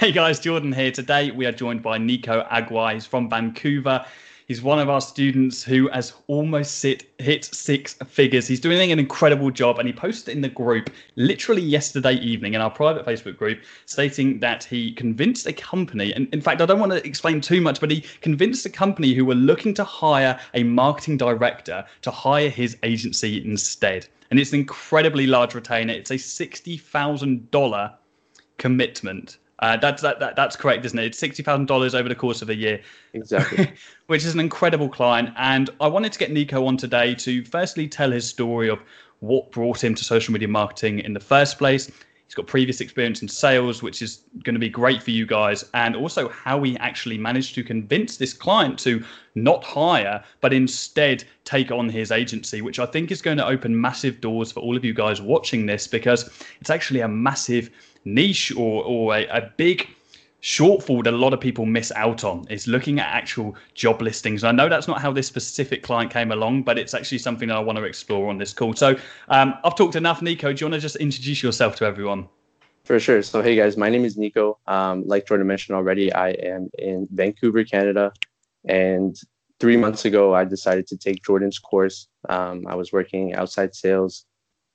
Hey guys, Jordan here. Today we are joined by Nico Agua. He's from Vancouver. He's one of our students who has almost sit, hit six figures. He's doing an incredible job, and he posted in the group literally yesterday evening in our private Facebook group stating that he convinced a company, and in fact, I don't want to explain too much, but he convinced a company who were looking to hire a marketing director to hire his agency instead. And it's an incredibly large retainer. It's a $60,000 commitment uh, that's that, that, that's correct, isn't it? It's sixty thousand dollars over the course of a year. Exactly. which is an incredible client. And I wanted to get Nico on today to firstly tell his story of what brought him to social media marketing in the first place. He's got previous experience in sales, which is going to be great for you guys, and also how he actually managed to convince this client to not hire, but instead take on his agency, which I think is going to open massive doors for all of you guys watching this because it's actually a massive niche or, or a, a big shortfall that a lot of people miss out on is looking at actual job listings. I know that's not how this specific client came along, but it's actually something that I want to explore on this call. So um, I've talked enough. Nico, do you want to just introduce yourself to everyone? For sure. So, hey guys, my name is Nico. Um, like Jordan mentioned already, I am in Vancouver, Canada. And three months ago, I decided to take Jordan's course. Um, I was working outside sales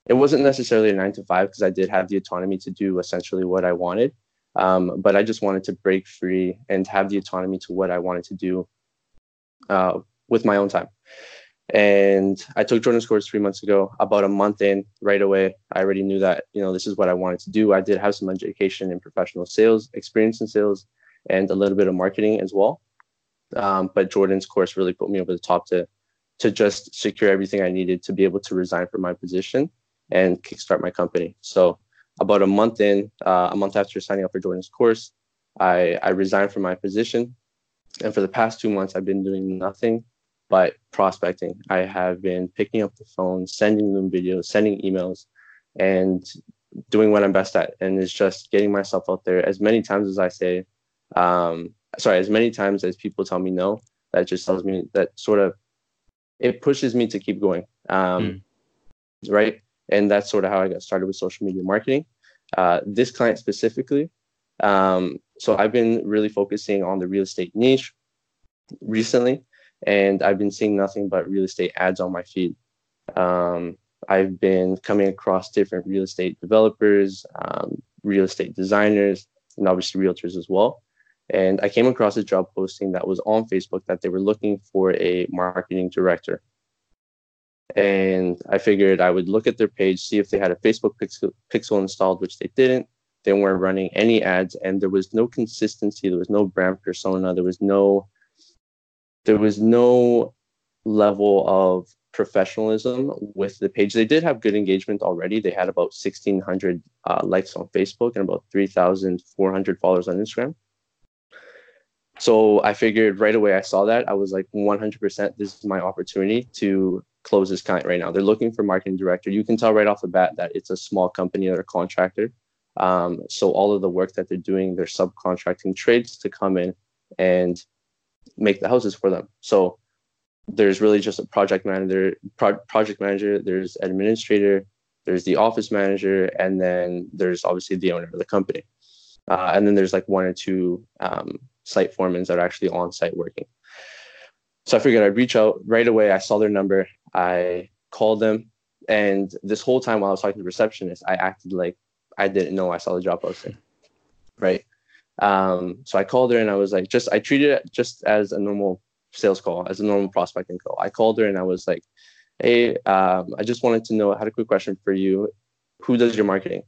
it wasn't necessarily a nine to five because I did have the autonomy to do essentially what I wanted. Um, but I just wanted to break free and have the autonomy to what I wanted to do uh, with my own time. And I took Jordan's course three months ago. About a month in, right away, I already knew that you know this is what I wanted to do. I did have some education in professional sales, experience in sales, and a little bit of marketing as well. Um, but Jordan's course really put me over the top to to just secure everything I needed to be able to resign from my position and kickstart my company. So about a month in, uh, a month after signing up for Jordan's course, I, I resigned from my position. And for the past two months, I've been doing nothing but prospecting. I have been picking up the phone, sending them videos, sending emails, and doing what I'm best at. And it's just getting myself out there as many times as I say, um, sorry, as many times as people tell me no, that just tells me that sort of it pushes me to keep going. Um, mm. Right and that's sort of how I got started with social media marketing. Uh, this client specifically, um, so I've been really focusing on the real estate niche recently, and I've been seeing nothing but real estate ads on my feed. Um, I've been coming across different real estate developers, um, real estate designers, and obviously realtors as well. And I came across a job posting that was on Facebook that they were looking for a marketing director and I figured I would look at their page, see if they had a Facebook pixel, pixel installed, which they didn't. They weren't running any ads, and there was no consistency. There was no brand persona. There was no, there was no level of professionalism with the page. They did have good engagement already. They had about 1,600 uh, likes on Facebook and about 3,400 followers on Instagram. So I figured right away I saw that. I was like 100% this is my opportunity to close this client right now. They're looking for marketing director. You can tell right off the bat that it's a small company or a contractor. Um, so all of the work that they're doing, they're subcontracting trades to come in and make the houses for them. So there's really just a project manager, pro- project manager. There's administrator. There's the office manager, and then there's obviously the owner of the company. Uh, and then there's like one or two um, site foremans that are actually on site working. So I figured I'd reach out right away. I saw their number. I called them, and this whole time while I was talking to the receptionist, I acted like I didn't know I saw the job posting, right? Um, so I called her and I was like, just I treated it just as a normal sales call, as a normal prospecting call. I called her and I was like, hey, um, I just wanted to know. I had a quick question for you. Who does your marketing?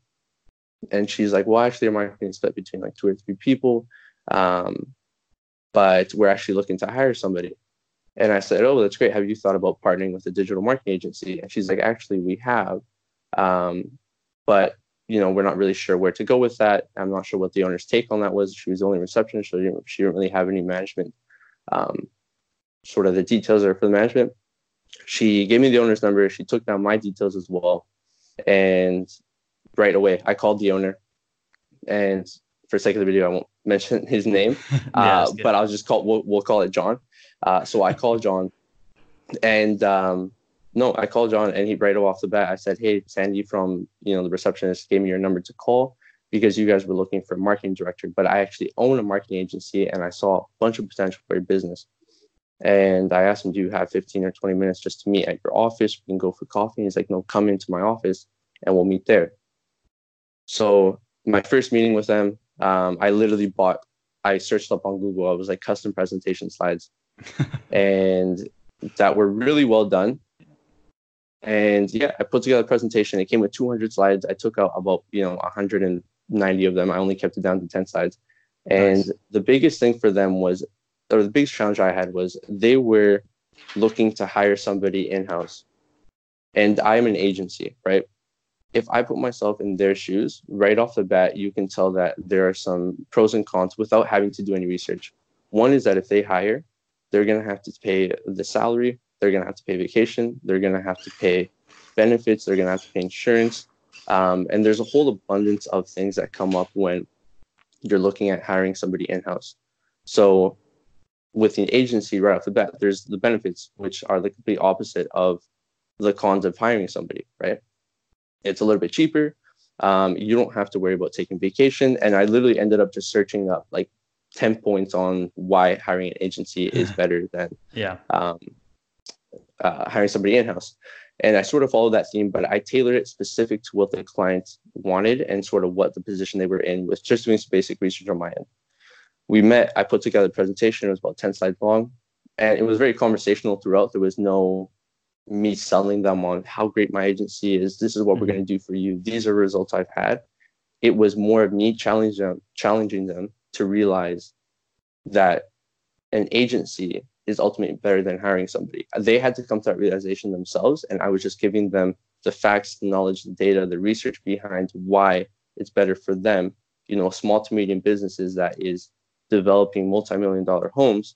And she's like, well, actually, our marketing is split between like two or three people, um, but we're actually looking to hire somebody. And I said, Oh, that's great. Have you thought about partnering with a digital marketing agency? And she's like, Actually, we have. Um, but you know, we're not really sure where to go with that. I'm not sure what the owner's take on that was. She was the only receptionist, so she didn't, she didn't really have any management, um, sort of the details are for the management. She gave me the owner's number. She took down my details as well. And right away, I called the owner. And for sake of the video, I won't mention his name, yeah, uh, but I'll just call, we'll, we'll call it John. Uh, so I called John, and um, no, I called John, and he right off the bat, I said, "Hey, Sandy from you know the receptionist gave me your number to call. because you guys were looking for a marketing director, but I actually own a marketing agency and I saw a bunch of potential for your business. And I asked him, Do you have 15 or 20 minutes just to meet at your office? We can go for coffee. He's like, No, come into my office and we'll meet there. So, my first meeting with them, um, I literally bought, I searched up on Google, I was like custom presentation slides. and that were really well done. And yeah, I put together a presentation. It came with 200 slides. I took out about, you know, 190 of them. I only kept it down to 10 slides. And nice. the biggest thing for them was or the biggest challenge I had was they were looking to hire somebody in house. And I'm an agency, right? If I put myself in their shoes, right off the bat, you can tell that there are some pros and cons without having to do any research. One is that if they hire, they're going to have to pay the salary, they're going to have to pay vacation, they're going to have to pay benefits, they're going to have to pay insurance. Um, and there's a whole abundance of things that come up when you're looking at hiring somebody in house. So with the agency right off the bat, there's the benefits, which are the complete opposite of the cons of hiring somebody, right? It's a little bit cheaper. Um, you don't have to worry about taking vacation. And I literally ended up just searching up like 10 points on why hiring an agency is better than yeah. um, uh, hiring somebody in house. And I sort of followed that theme, but I tailored it specific to what the client wanted and sort of what the position they were in with just doing some basic research on my end we met. I put together a presentation. It was about ten slides long, and it was very conversational throughout. There was no me selling them on how great my agency is. This is what mm-hmm. we're going to do for you. These are results I've had. It was more of me challenging them, challenging them to realize that an agency is ultimately better than hiring somebody. They had to come to that realization themselves, and I was just giving them the facts, the knowledge, the data, the research behind why it's better for them. You know, small to medium businesses that is developing multi-million dollar homes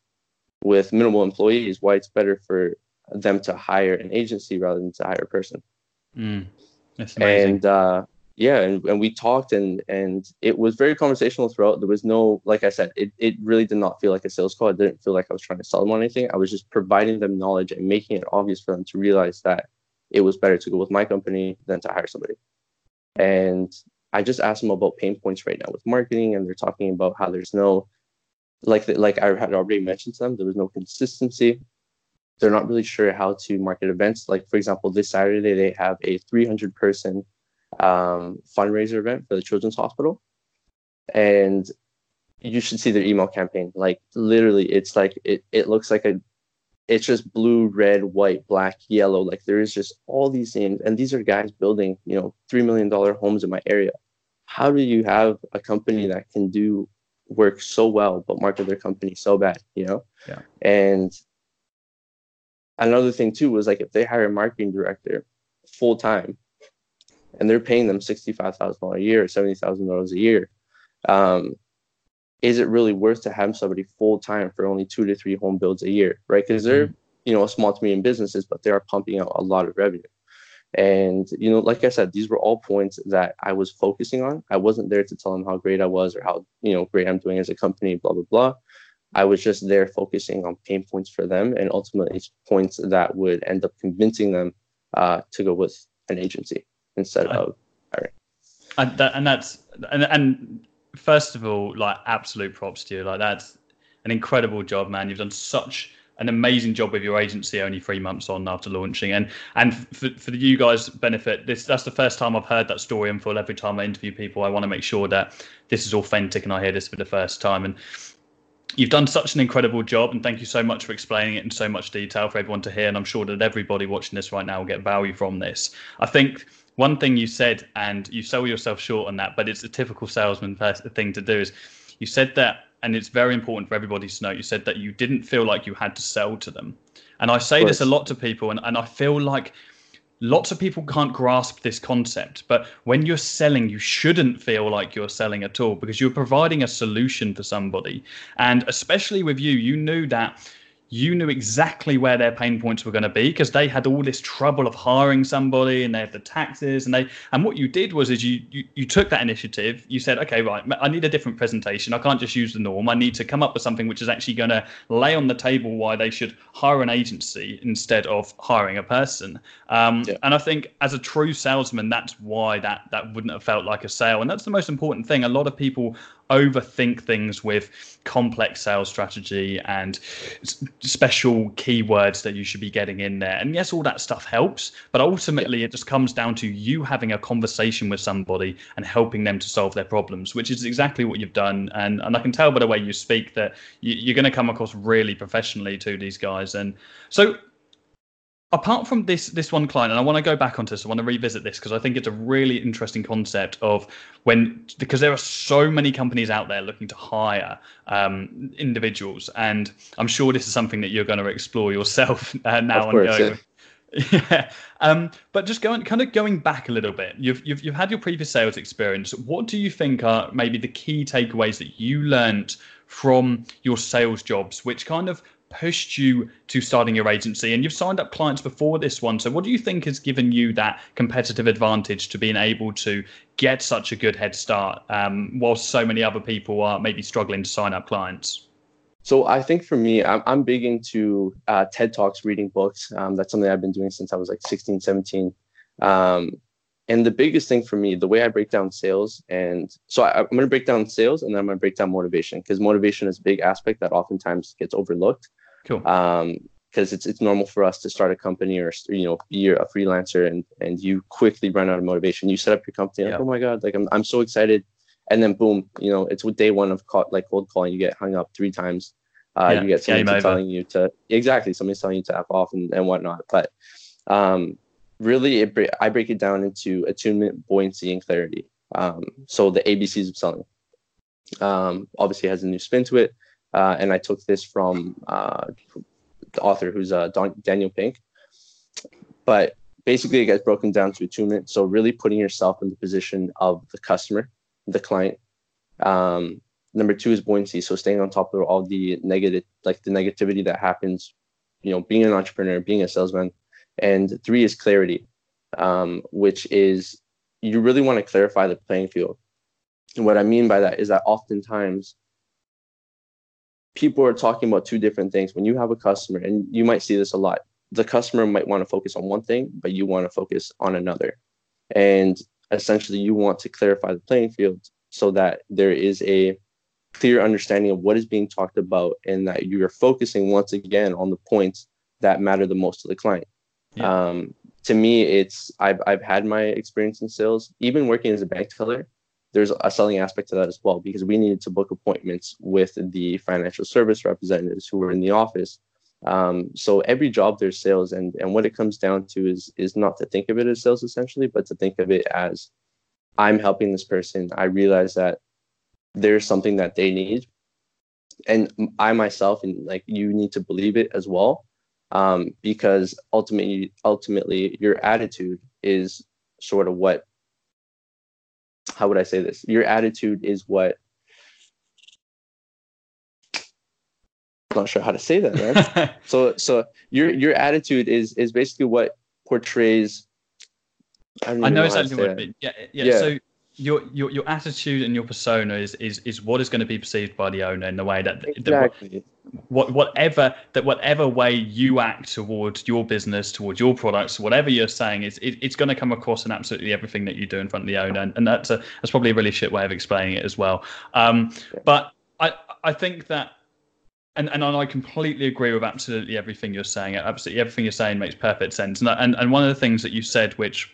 with minimal employees, why it's better for them to hire an agency rather than to hire a person. Mm, that's amazing. And uh, yeah, and, and we talked and and it was very conversational throughout. There was no, like I said, it, it really did not feel like a sales call. It didn't feel like I was trying to sell them on anything. I was just providing them knowledge and making it obvious for them to realize that it was better to go with my company than to hire somebody. And I just asked them about pain points right now with marketing, and they're talking about how there's no like like I had already mentioned to them, there was no consistency. They're not really sure how to market events. Like for example, this Saturday they have a 300 person um, fundraiser event for the Children's Hospital, and you should see their email campaign. Like literally, it's like it it looks like a it's just blue, red, white, black, yellow. Like there is just all these things, and these are guys building you know three million dollar homes in my area. How do you have a company that can do work so well but market their company so bad you know yeah and another thing too was like if they hire a marketing director full time and they're paying them $65000 a year or $70000 a year um, is it really worth to have somebody full time for only two to three home builds a year right because they're mm-hmm. you know small to medium businesses but they are pumping out a lot of revenue and, you know, like I said, these were all points that I was focusing on. I wasn't there to tell them how great I was or how, you know, great I'm doing as a company, blah, blah, blah. I was just there focusing on pain points for them and ultimately points that would end up convincing them uh, to go with an agency instead I, of hiring. And, that, and that's, and, and first of all, like absolute props to you. Like that's an incredible job, man. You've done such an amazing job with your agency only three months on after launching and and for, for you guys benefit this that's the first time i've heard that story in full every time i interview people i want to make sure that this is authentic and i hear this for the first time and you've done such an incredible job and thank you so much for explaining it in so much detail for everyone to hear and i'm sure that everybody watching this right now will get value from this i think one thing you said and you sell yourself short on that but it's a typical salesman thing to do is you said that and it's very important for everybody to know you said that you didn't feel like you had to sell to them. And i say this a lot to people and, and i feel like lots of people can't grasp this concept but when you're selling you shouldn't feel like you're selling at all because you're providing a solution for somebody. And especially with you you knew that you knew exactly where their pain points were going to be because they had all this trouble of hiring somebody and they had the taxes and they and what you did was is you, you you took that initiative. You said okay right i need a different presentation. I can't just use the norm. I need to come up with something which is actually going to lay on the table why they should hire an agency instead of hiring a person. Um, yeah. and i think as a true salesman that's why that that wouldn't have felt like a sale. And that's the most important thing. A lot of people overthink things with complex sales strategy and special keywords that you should be getting in there. And yes, all that stuff helps, but ultimately it just comes down to you having a conversation with somebody and helping them to solve their problems, which is exactly what you've done. And and I can tell by the way you speak that you, are going to come across really professionally to these guys. And so apart from this this one client and i want to go back onto this i want to revisit this because i think it's a really interesting concept of when because there are so many companies out there looking to hire um, individuals and i'm sure this is something that you're going to explore yourself uh, now of course, yeah. yeah. Um, but just going kind of going back a little bit, you've, you've you've had your previous sales experience. What do you think are maybe the key takeaways that you learned from your sales jobs, which kind of pushed you to starting your agency and you've signed up clients before this one. So what do you think has given you that competitive advantage to being able to get such a good head start um, while so many other people are maybe struggling to sign up clients? So i think for me i'm, I'm big into uh, ted talks reading books. Um, that's something i've been doing since i was like 16 17 um, and the biggest thing for me the way i break down sales and so I, am going to break down sales and then i'm going to break down motivation because motivation is a big aspect that oftentimes gets overlooked Cool. Um, because it's it's normal for us to start a company or you know be a freelancer and and you quickly run out of motivation. You set up your company, like, oh my god, like I'm I'm so excited, and then boom, you know it's with day one of call, like cold calling, you get hung up three times. Uh, yeah. You get somebody telling you to exactly somebody's telling you to f off and, and whatnot. But um, really, it I break it down into attunement, buoyancy, and clarity. Um, so the ABCs of selling. Um, obviously has a new spin to it. Uh, and I took this from uh, the author who's uh, Don- Daniel Pink. But basically, it gets broken down to attunement. So really putting yourself in the position of the customer, the client. Um, number two is buoyancy. So staying on top of all the negative, like the negativity that happens, you know, being an entrepreneur, being a salesman. And three is clarity, um, which is you really want to clarify the playing field. And what I mean by that is that oftentimes people are talking about two different things. When you have a customer, and you might see this a lot, the customer might want to focus on one thing, but you want to focus on another. And essentially, you want to clarify the playing field so that there is a clear understanding of what is being talked about and that you are focusing once again on the points that matter the most to the client. Yeah. Um, to me, it's I've, I've had my experience in sales, even working as a bank teller there's a selling aspect to that as well because we needed to book appointments with the financial service representatives who were in the office. Um, so every job there's sales, and and what it comes down to is is not to think of it as sales essentially, but to think of it as I'm helping this person. I realize that there's something that they need, and I myself and like you need to believe it as well, um, because ultimately ultimately your attitude is sort of what how would I say this? Your attitude is what I'm not sure how to say that, man. so so your your attitude is is basically what portrays I, I know exactly what it yeah, yeah, yeah. So your your your attitude and your persona is is is what is going to be perceived by the owner in the way that, exactly. that what whatever that whatever way you act towards your business towards your products whatever you're saying is it, it's going to come across in absolutely everything that you do in front of the owner and, and that's a that's probably a really shit way of explaining it as well um, yeah. but i i think that and, and I completely agree with absolutely everything you're saying. Absolutely everything you're saying makes perfect sense. And, and and one of the things that you said, which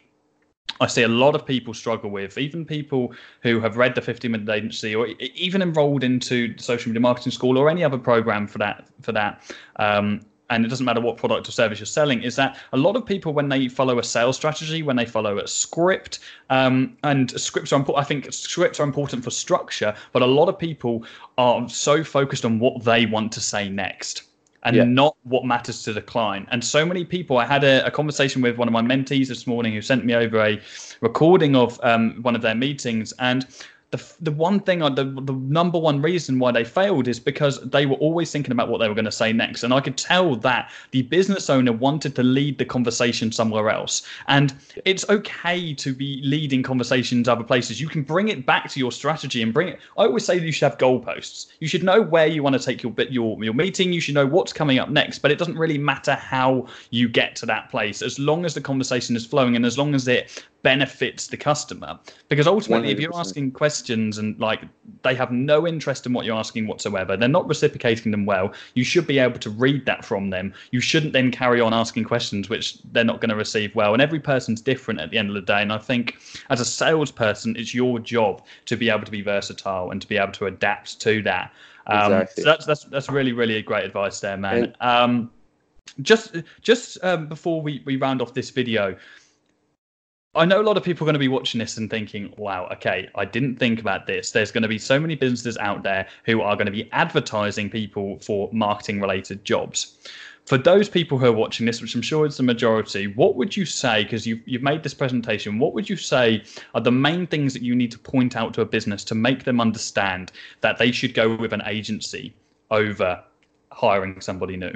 I see a lot of people struggle with, even people who have read the 15 minute agency or even enrolled into social media marketing school or any other program for that for that. Um, and it doesn't matter what product or service you're selling, is that a lot of people, when they follow a sales strategy, when they follow a script, um, and scripts are important, I think scripts are important for structure, but a lot of people are so focused on what they want to say next and yeah. not what matters to the client. And so many people, I had a, a, conversation with one of my mentees this morning who sent me over a recording of um, one of their meetings, and the the one thing, uh, the the number one reason why they failed is because they were always thinking about what they were going to say next, and I could tell that the business owner wanted to lead the conversation somewhere else. And it's okay to be leading conversations other places. You can bring it back to your strategy and bring it. I always say you should have goalposts. You should know where you want to take your bit your your meeting. You should know what's coming up next. But it doesn't really matter how you get to that place, as long as the conversation is flowing and as long as it benefits the customer because ultimately 100%. if you're asking questions and like they have no interest in what you're asking whatsoever they're not reciprocating them well you should be able to read that from them you shouldn't then carry on asking questions which they're not going to receive well and every person's different at the end of the day and i think as a salesperson it's your job to be able to be versatile and to be able to adapt to that um, exactly. so that's that's that's really really great advice there man and- um, just just um, before we, we round off this video I know a lot of people are going to be watching this and thinking, wow, okay, I didn't think about this. There's going to be so many businesses out there who are going to be advertising people for marketing related jobs. For those people who are watching this, which I'm sure is the majority, what would you say, because you've, you've made this presentation, what would you say are the main things that you need to point out to a business to make them understand that they should go with an agency over hiring somebody new?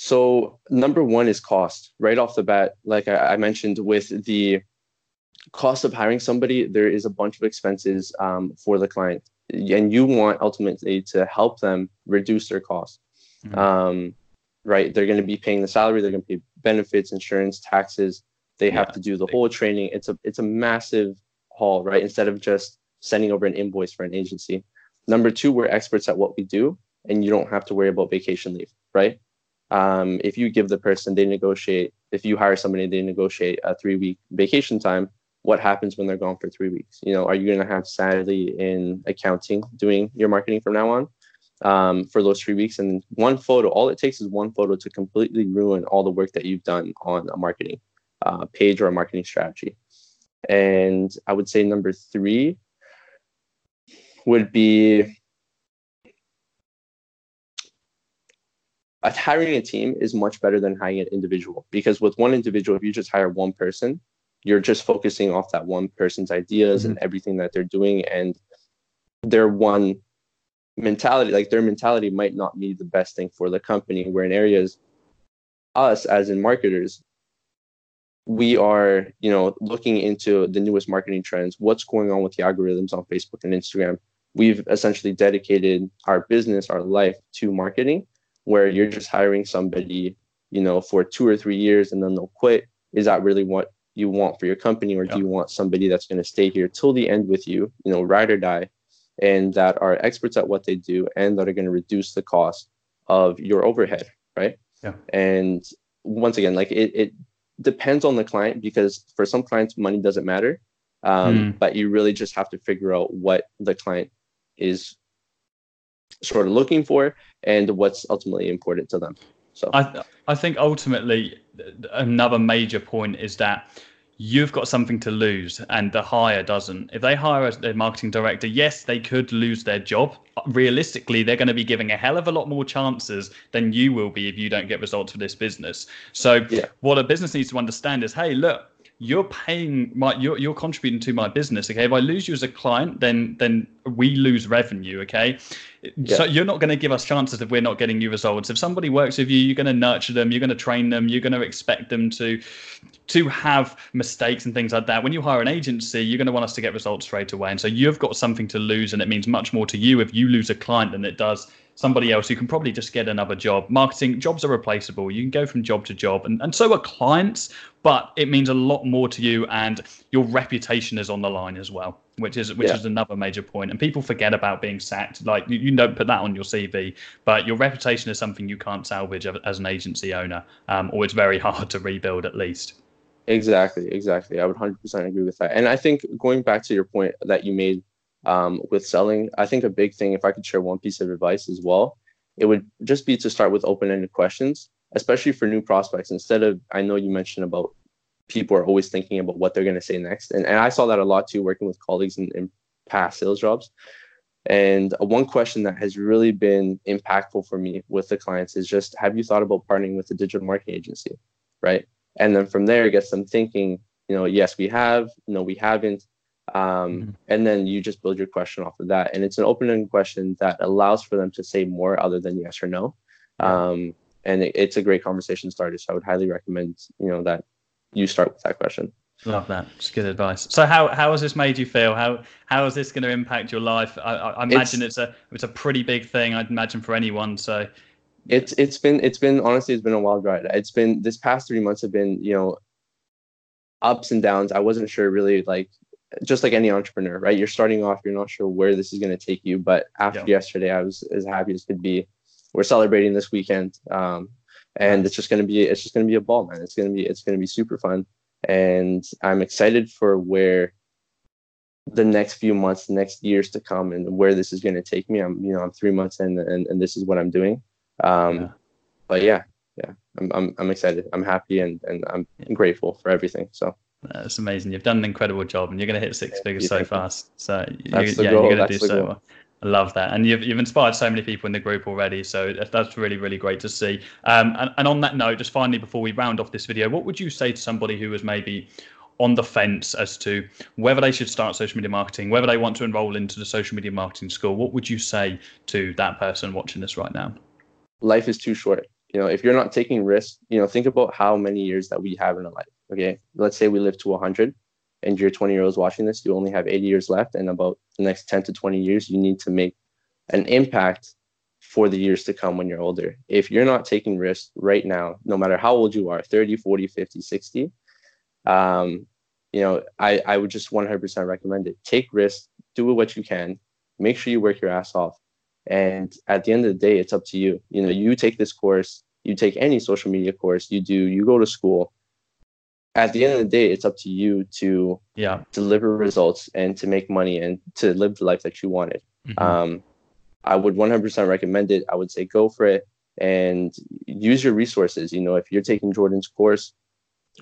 So number one is cost. Right off the bat, like I, I mentioned, with the cost of hiring somebody, there is a bunch of expenses um, for the client, and you want ultimately to help them reduce their costs. Mm-hmm. Um, right? They're going to be paying the salary, they're going to pay benefits, insurance, taxes. They have yeah. to do the whole training. It's a it's a massive haul, right? Instead of just sending over an invoice for an agency. Number two, we're experts at what we do, and you don't have to worry about vacation leave, right? Um, if you give the person they negotiate if you hire somebody they negotiate a three week vacation time what happens when they're gone for three weeks? You know are you going to have Sally in accounting doing your marketing from now on um, for those three weeks? And one photo all it takes is one photo to completely ruin all the work that you've done on a marketing uh, page or a marketing strategy. And i would say number three would be hiring a team is much better than hiring an individual because with one individual, if you just hire one person, you're just focusing off that one person's ideas mm-hmm. and everything that they're doing and their one mentality like their mentality might not be the best thing for the company. Where in areas us as in marketers we are you know looking into the newest marketing trends what's going on with the algorithms on facebook and instagram. We've essentially dedicated our business our life to marketing where you're just hiring somebody, you know, for two or three years and then they'll quit. Is that really what you want for your company, or do you want somebody that's going to stay here till the end with you, you know, ride or die, and that are experts at what they do and that are going to reduce the cost of your overhead, right? Yeah. And once again, like it, it depends on the client because for some clients, money doesn't matter. Um, mm. But you really just have to figure out what the client is sort of looking for and what's ultimately important to them. So I I think ultimately another major point is that you've got something to lose and the hire doesn't. If they hire a marketing director, yes, they could lose their job. Realistically, they're going to be giving a hell of a lot more chances than you will be if you don't get results for this business. So yeah. what a business needs to understand is, hey, look, you're paying my you're, you're contributing to my business okay if i lose you as a client then then we lose revenue okay yeah. so you're not going to give us chances if we're not getting you results if somebody works with you you're going to nurture them you're going to train them you're going to expect them to to have mistakes and things like that when you hire an agency you're going to want us to get results straight away and so you've got something to lose and it means much more to you if you lose a client than it does somebody else who can probably just get another job. Marketing jobs are replaceable. You can go from job to job, and, and so are clients, but it means a lot more to you, and your reputation is on the line as well, which is which yeah. is another major point. And people forget about being sacked. Like you, you, don't put that on your CV, but your reputation is something you can't salvage as an agency owner, um, or it's very hard to rebuild at least. Exactly, exactly. I would 100% agree with that. And I think going back to your point that you made um, with selling. I think a big thing, if I could share one piece of advice as well, it would just be to start with open ended questions, especially for new prospects. Instead of, I know you mentioned about people are always thinking about what they're going to say next. And, and I saw that a lot too, working with colleagues in, in past sales jobs. And one question that has really been impactful for me with the clients is just have you thought about partnering with a digital marketing agency? Right. And then from there, it gets them thinking, you know, yes, we have, no, we haven't Um, mm-hmm. And then you just build your question off of that. And it's an open-ended question that allows for them to say more other than yes or no. Um, and it, it's a great conversation starter. So I would highly recommend, you know, that you start with that question. Love that. It's good advice. So how how has this made you feel? How how is this going to impact your life? I, I imagine it's, it's, a it's a pretty big thing. I'd imagine for anyone. So it's it's been it's been honestly it's been a wild ride. It's been this past three months have been you know ups and downs. I wasn't sure really like just like any entrepreneur, right? You're starting off, you're not sure where this is going to take you. But after yeah. yesterday, I was as happy as could be. We're celebrating this weekend, um, and it's just going to be it's just going to be a ball, man. It's going to be it's going to be super fun, and I'm excited for where the next few months, the next years to come, and where this is going to take me. I'm you know I'm three months in, and and this is what I'm doing. Um, yeah. But yeah, yeah, I'm I'm I'm excited. I'm happy, and and I'm yeah. grateful for everything. So. That's amazing. You've done an incredible job, and you're going to hit six figures so fast. So you, yeah, goal. you're going to do so well. I love that, and you've you've inspired so many people in the group already. So that's really really great to see. Um, and, and on that note, just finally before we round off this video, what would you say to somebody who was maybe on the fence as to whether they should start social media marketing, whether they want to enroll into the social media marketing school? What would you say to that person watching this right now? Life is too short. You know, if you're not taking risks, you know, think about how many years that we have in our life Okay, let's say we live to 100 and you're 20 year olds watching this, you only have 80 years left, and about the next 10 to 20 years, you need to make an impact for the years to come when you're older. If you're not taking risks right now, no matter how old you are 30, 40, 50, 60, um, you know, I, I would just 100% recommend it. Take risks, do what you can, make sure you work your ass off. And at the end of the day, it's up to you. You know, you take this course, you take any social media course, you do, you go to school, at the end of the day, it's up to you to yeah deliver results and to make money and to live the life that you wanted. Mm-hmm. Um, I would 100% recommend it. I would say go for it and use your resources. You know, if you're taking Jordan's course,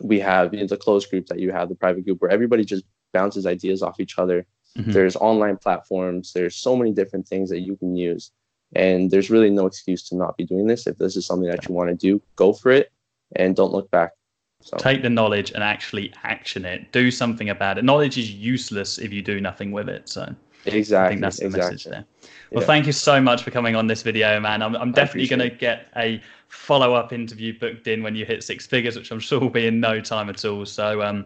we have you know, the closed group that you have, the private group where everybody just bounces ideas off each other. Mm-hmm. There's online platforms. There's so many different things that you can use. And there's really no excuse to not be doing this. If this is something that you want to do, go for it and don't look back. So. Take the knowledge and actually action it. Do something about it. Knowledge is useless if you do nothing with it. So exactly, I think that's the exactly. message there. Well, yeah. thank you so much for coming on this video, man. I'm, I'm definitely going to get a follow up interview booked in when you hit six figures, which I'm sure will be in no time at all. So, um,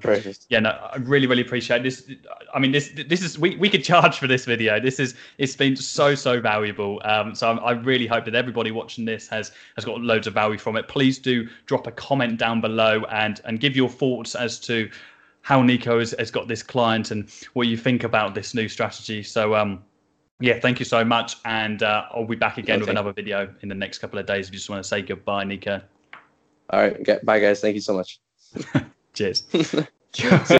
yeah, no, I really, really appreciate this. I mean, this, this is we, we could charge for this video. This is it's been so so valuable. Um, so I'm, i really hope that everybody watching this has has got loads of value from it. Please do drop a comment down below and and give your thoughts as to how Nico has, has got this client and what you think about this new strategy. So, um, yeah, thank you so much. And uh, I'll be back again okay. with another video in the next couple of days. If you just want to say goodbye, Nico. All right. Bye, guys. Thank you so much. Cheers.